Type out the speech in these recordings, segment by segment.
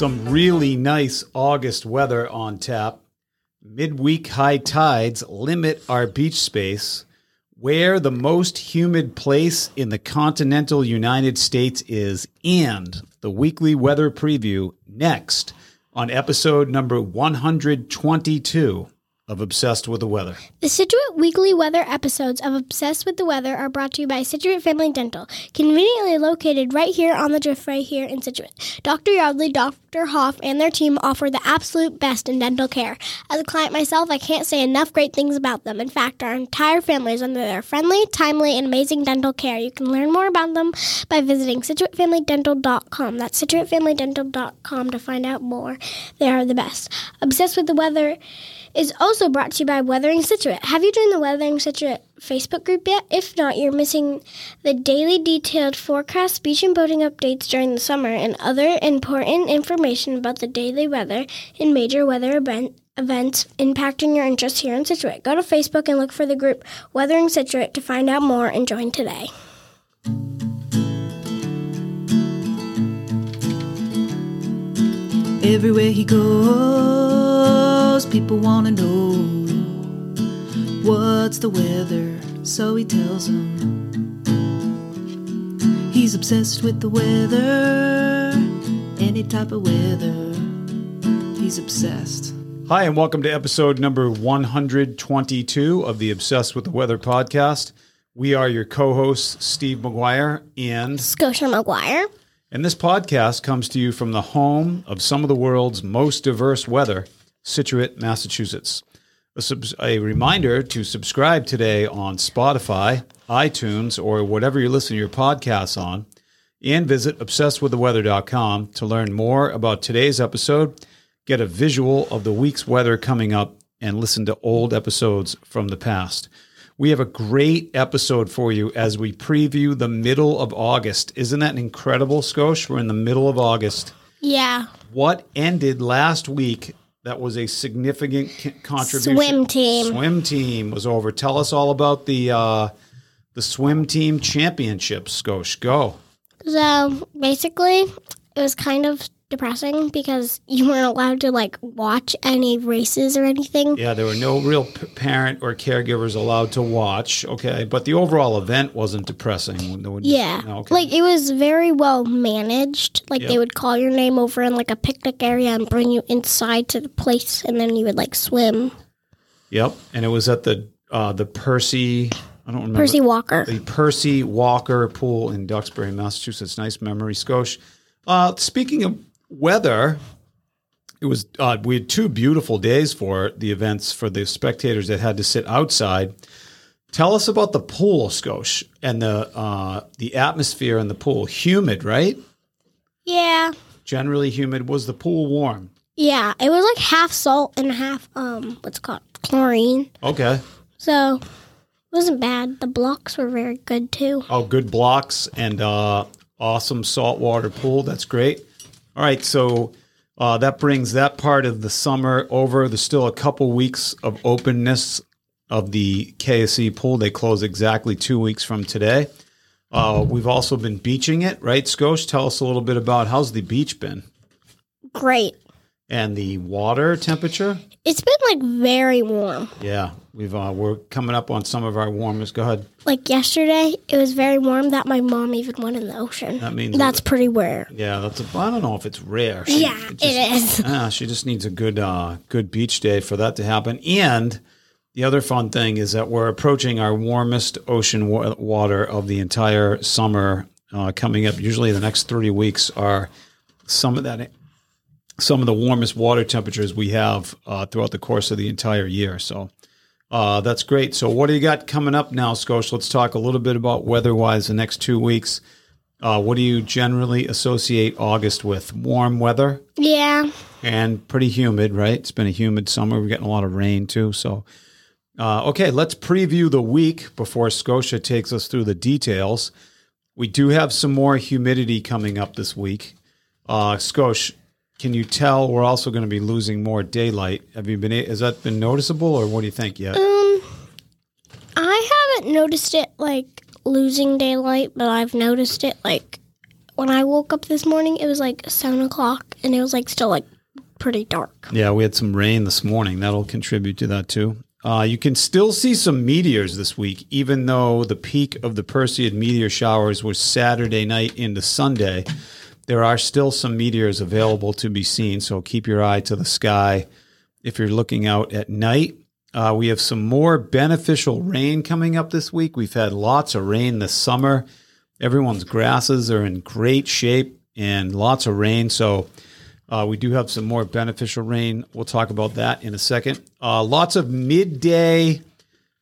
Some really nice August weather on tap. Midweek high tides limit our beach space. Where the most humid place in the continental United States is, and the weekly weather preview next on episode number 122 of Obsessed with the Weather. The Scituate weekly weather episodes of Obsessed with the Weather are brought to you by Scituate Family Dental, conveniently located right here on the Driftway here in Scituate. Dr. Yardley, Dr. Hoff, and their team offer the absolute best in dental care. As a client myself, I can't say enough great things about them. In fact, our entire family is under their friendly, timely, and amazing dental care. You can learn more about them by visiting ScituateFamilyDental.com. That's ScituateFamilyDental.com to find out more. They are the best. Obsessed with the Weather is also brought to you by Weathering Scituate. Have you joined the Weathering Scituate Facebook group yet? If not, you're missing the daily detailed forecast, beach and boating updates during the summer, and other important information about the daily weather and major weather event, events impacting your interests here in Scituate. Go to Facebook and look for the group Weathering Scituate to find out more and join today. Everywhere he goes, people want to know what's the weather, so he tells them. He's obsessed with the weather, any type of weather. He's obsessed. Hi, and welcome to episode number 122 of the Obsessed with the Weather podcast. We are your co hosts, Steve Maguire and Scotia Maguire. And this podcast comes to you from the home of some of the world's most diverse weather, Scituate, Massachusetts. A, subs- a, reminder to subscribe today on Spotify, iTunes, or whatever you're listening to your podcasts on, and visit obsessedwiththeweather.com to learn more about today's episode, get a visual of the week's weather coming up, and listen to old episodes from the past. We have a great episode for you as we preview the middle of August. Isn't that incredible, Skosh? We're in the middle of August. Yeah. What ended last week that was a significant contribution? Swim team. Swim team was over. Tell us all about the uh, the swim team championships, Skosh. Go. So basically, it was kind of depressing because you weren't allowed to like watch any races or anything. Yeah, there were no real p- parent or caregivers allowed to watch. Okay, but the overall event wasn't depressing. yeah, okay. like it was very well managed. Like yep. they would call your name over in like a picnic area and bring you inside to the place, and then you would like swim. Yep, and it was at the uh, the Percy. I don't remember Percy Walker. The Percy Walker Pool in Duxbury, Massachusetts. Nice memory, Skosh. Uh, speaking of weather it was uh, we had two beautiful days for the events for the spectators that had to sit outside. Tell us about the pool skosh and the uh, the atmosphere in the pool. Humid right? Yeah. Generally humid. Was the pool warm? Yeah it was like half salt and half um what's it called? Chlorine. Okay. So it wasn't bad. The blocks were very good too. Oh good blocks and uh awesome saltwater pool. That's great all right, so uh, that brings that part of the summer over. There's still a couple weeks of openness of the KSE pool. They close exactly two weeks from today. Uh, we've also been beaching it, right, Skosh? Tell us a little bit about how's the beach been? Great. And the water temperature? It's been like very warm. Yeah, we've uh, we're coming up on some of our warmest. Go ahead. Like yesterday, it was very warm that my mom even went in the ocean. That means that's pretty rare. Yeah, that's. A, I don't know if it's rare. She, yeah, it, just, it is. Uh, she just needs a good uh, good beach day for that to happen. And the other fun thing is that we're approaching our warmest ocean wa- water of the entire summer uh, coming up. Usually, the next three weeks are some of that some of the warmest water temperatures we have uh, throughout the course of the entire year. So uh, that's great. So what do you got coming up now, Scotia? Let's talk a little bit about weather-wise the next two weeks. Uh, what do you generally associate August with? Warm weather? Yeah. And pretty humid, right? It's been a humid summer. We're getting a lot of rain too. So, uh, okay, let's preview the week before Scotia takes us through the details. We do have some more humidity coming up this week. Uh, Scotia, can you tell we're also going to be losing more daylight? Have you been? Has that been noticeable, or what do you think yet? Um, I haven't noticed it like losing daylight, but I've noticed it like when I woke up this morning, it was like seven o'clock, and it was like still like pretty dark. Yeah, we had some rain this morning. That'll contribute to that too. Uh, you can still see some meteors this week, even though the peak of the Perseid meteor showers was Saturday night into Sunday. There are still some meteors available to be seen, so keep your eye to the sky if you're looking out at night. Uh, we have some more beneficial rain coming up this week. We've had lots of rain this summer. Everyone's grasses are in great shape and lots of rain. So uh, we do have some more beneficial rain. We'll talk about that in a second. Uh, lots of midday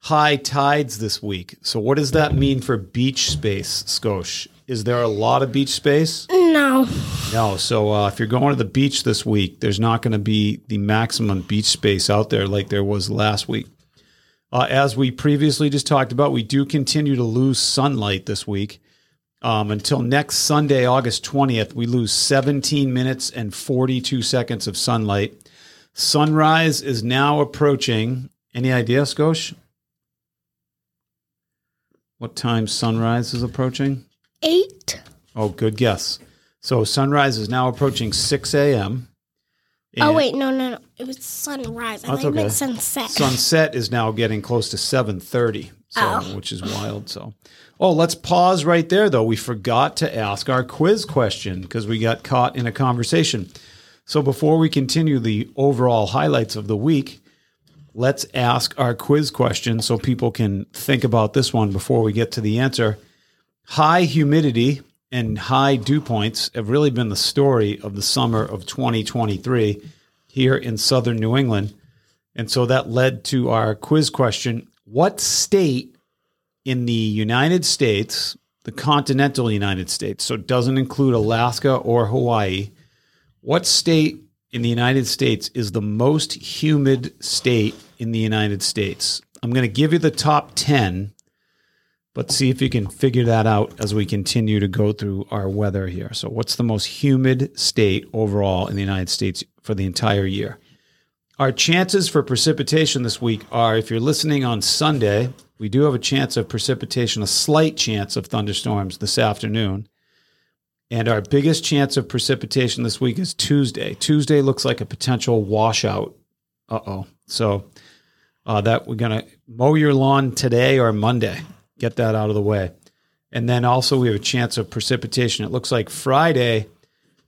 high tides this week. So what does that mean for beach space, Skosh? Is there a lot of beach space? No. No. So uh, if you're going to the beach this week, there's not going to be the maximum beach space out there like there was last week. Uh, as we previously just talked about, we do continue to lose sunlight this week. Um, until next Sunday, August 20th, we lose 17 minutes and 42 seconds of sunlight. Sunrise is now approaching. Any idea, Skosh? What time sunrise is approaching? Eight. Oh, good guess. So sunrise is now approaching 6 a.m. oh wait, no, no, no. It was sunrise. I That's think it okay. meant sunset. Sunset is now getting close to 7:30, so Oh. which is wild. So, oh, let's pause right there though. We forgot to ask our quiz question because we got caught in a conversation. So before we continue the overall highlights of the week, let's ask our quiz question so people can think about this one before we get to the answer. High humidity and high dew points have really been the story of the summer of 2023 here in southern New England. And so that led to our quiz question What state in the United States, the continental United States, so it doesn't include Alaska or Hawaii, what state in the United States is the most humid state in the United States? I'm going to give you the top 10, but see if you can figure that out as we continue to go through our weather here. So, what's the most humid state overall in the United States for the entire year? Our chances for precipitation this week are if you're listening on Sunday, we do have a chance of precipitation, a slight chance of thunderstorms this afternoon. And our biggest chance of precipitation this week is Tuesday. Tuesday looks like a potential washout. Uh oh. So uh, that we're gonna mow your lawn today or Monday. Get that out of the way. And then also we have a chance of precipitation. It looks like Friday.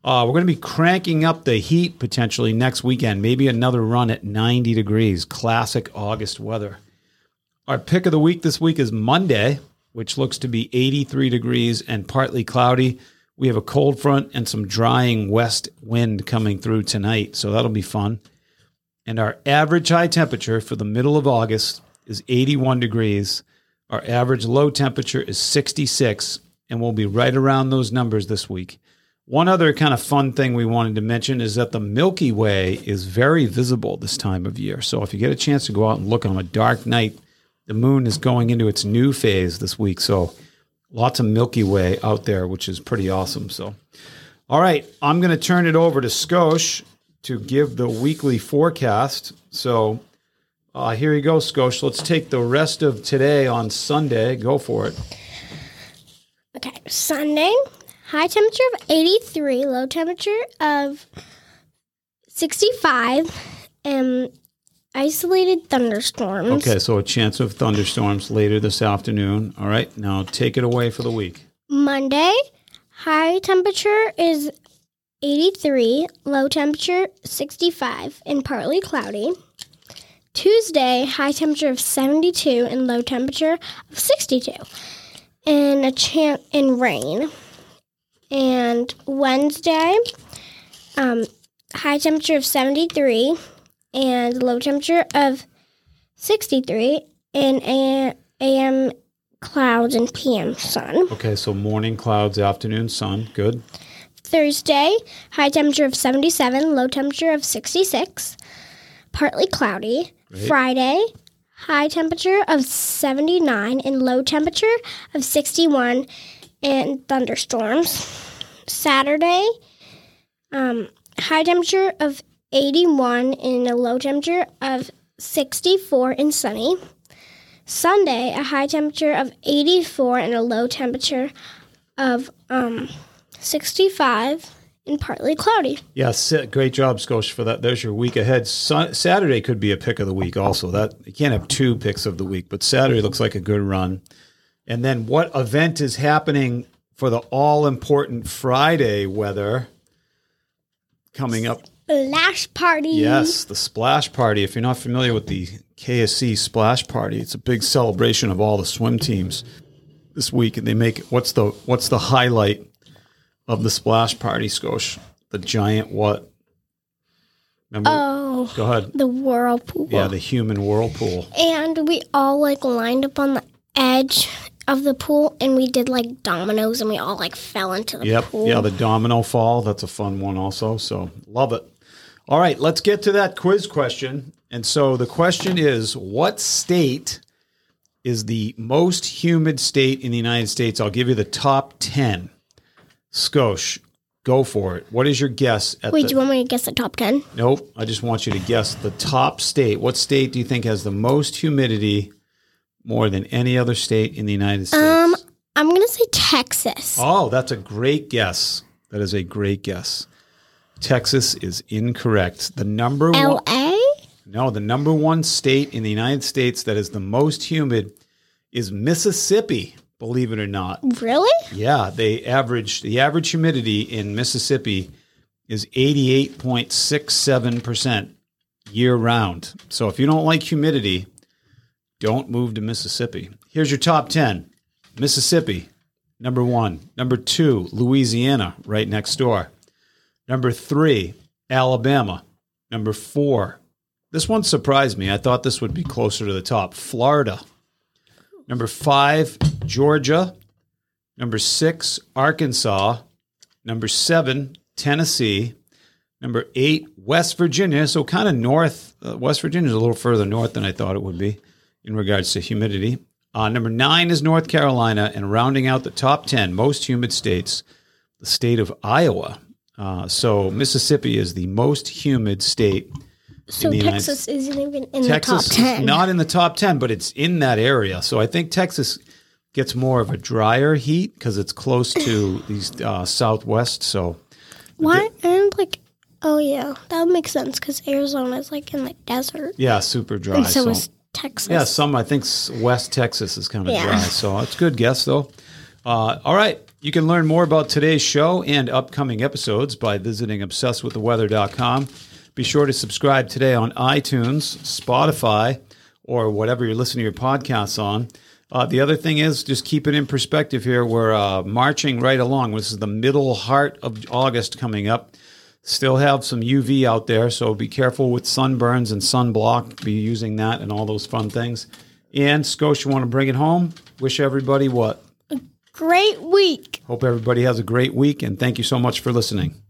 Uh, we're going to be cranking up the heat potentially next weekend. Maybe another run at 90 degrees. Classic August weather. Our pick of the week this week is Monday, which looks to be 83 degrees and partly cloudy. We have a cold front and some drying west wind coming through tonight, so that'll be fun. And our average high temperature for the middle of August is 81 degrees. Our average low temperature is 66, and we'll be right around those numbers this week. One other kind of fun thing we wanted to mention is that the Milky Way is very visible this time of year. So if you get a chance to go out and look on a dark night, the moon is going into its new phase this week. So lots of Milky Way out there, which is pretty awesome. So, all right, I'm going to turn it over to Skosh to give the weekly forecast. So uh, here you go, Skosh. Let's take the rest of today on Sunday. Go for it. Okay, Sunday, high temperature of 83, low temperature of 65, and isolated thunderstorms. Okay, so a chance of thunderstorms later this afternoon. All right, now take it away for the week. Monday, high temperature is 83, low temperature 65, and partly cloudy. Tuesday, high temperature of 72 and low temperature of 62, and a chance in rain. And Wednesday, um, high temperature of 73 and low temperature of 63, and a- AM clouds and PM sun. Okay, so morning clouds, afternoon sun. Good. Thursday, high temperature of 77, low temperature of 66, partly cloudy. Friday, high temperature of 79 and low temperature of 61 and thunderstorms. Saturday, um, high temperature of 81 and a low temperature of 64 and sunny. Sunday, a high temperature of 84 and a low temperature of um, 65, and partly cloudy. Yeah, great job, Scotia, for that. There's your week ahead. Sun- Saturday could be a pick of the week. Also, that you can't have two picks of the week, but Saturday looks like a good run. And then, what event is happening for the all important Friday weather coming up? Splash party. Yes, the splash party. If you're not familiar with the KSC splash party, it's a big celebration of all the swim teams this week, and they make what's the what's the highlight of the splash party, Scosh? The giant what? Remember? Oh, Go ahead. the whirlpool. Yeah, the human whirlpool. And we all like lined up on the edge of the pool and we did like dominoes and we all like fell into the Yep. pool. Yeah, the domino fall. That's a fun one, also. So love it. All right, let's get to that quiz question. And so the question is what state is the most humid state in the United States? I'll give you the top 10. Skosh, go for it. What is your guess at Wait, the, do you want me to guess the top 10? Nope. I just want you to guess the top state. What state do you think has the most humidity more than any other state in the United States? Um, I'm going to say Texas. Oh, that's a great guess. That is a great guess. Texas is incorrect. The number one, LA? no, the number one state in the United States that is the most humid is Mississippi. Believe it or not. Really? Yeah, they average the average humidity in Mississippi is eighty eight point six seven percent year round. So if you don't like humidity, don't move to Mississippi. Here's your top ten: Mississippi, number one. Number two, Louisiana, right next door. Number three, Alabama. Number four, this one surprised me. I thought this would be closer to the top. Florida. Number five, Georgia. Number six, Arkansas. Number seven, Tennessee. Number eight, West Virginia. So kind of north. Uh, West Virginia is a little further north than I thought it would be in regards to humidity. Uh, number nine is North Carolina. And rounding out the top 10 most humid states, the state of Iowa. Uh, so Mississippi is the most humid state. So the United Texas isn't even in Texas the top 10. not in the top 10, but it's in that area. So I think Texas gets more of a drier heat because it's close to these uh, southwest. So Why? And like, oh yeah, that would make sense because Arizona is like in the desert. yeah, super dry. And so is Texas. yeah, some I think West Texas is kind of Yeah. dry. So it's a good guess though. Uh, all right. You can learn more about today's show and upcoming episodes by visiting obsessedwiththeweather.com. Be sure to subscribe today on iTunes, Spotify, or whatever you're listening to your podcasts on. Uh, the other thing is just keep it in perspective here. We're uh, marching right along. This is the middle heart of August coming up. Still have some UV out there, so be careful with sunburns and sunblock. Be using that and all those fun things. And Scotia, want to bring it home? Wish everybody what? Great week. Hope everybody has a great week, and thank you so much for listening.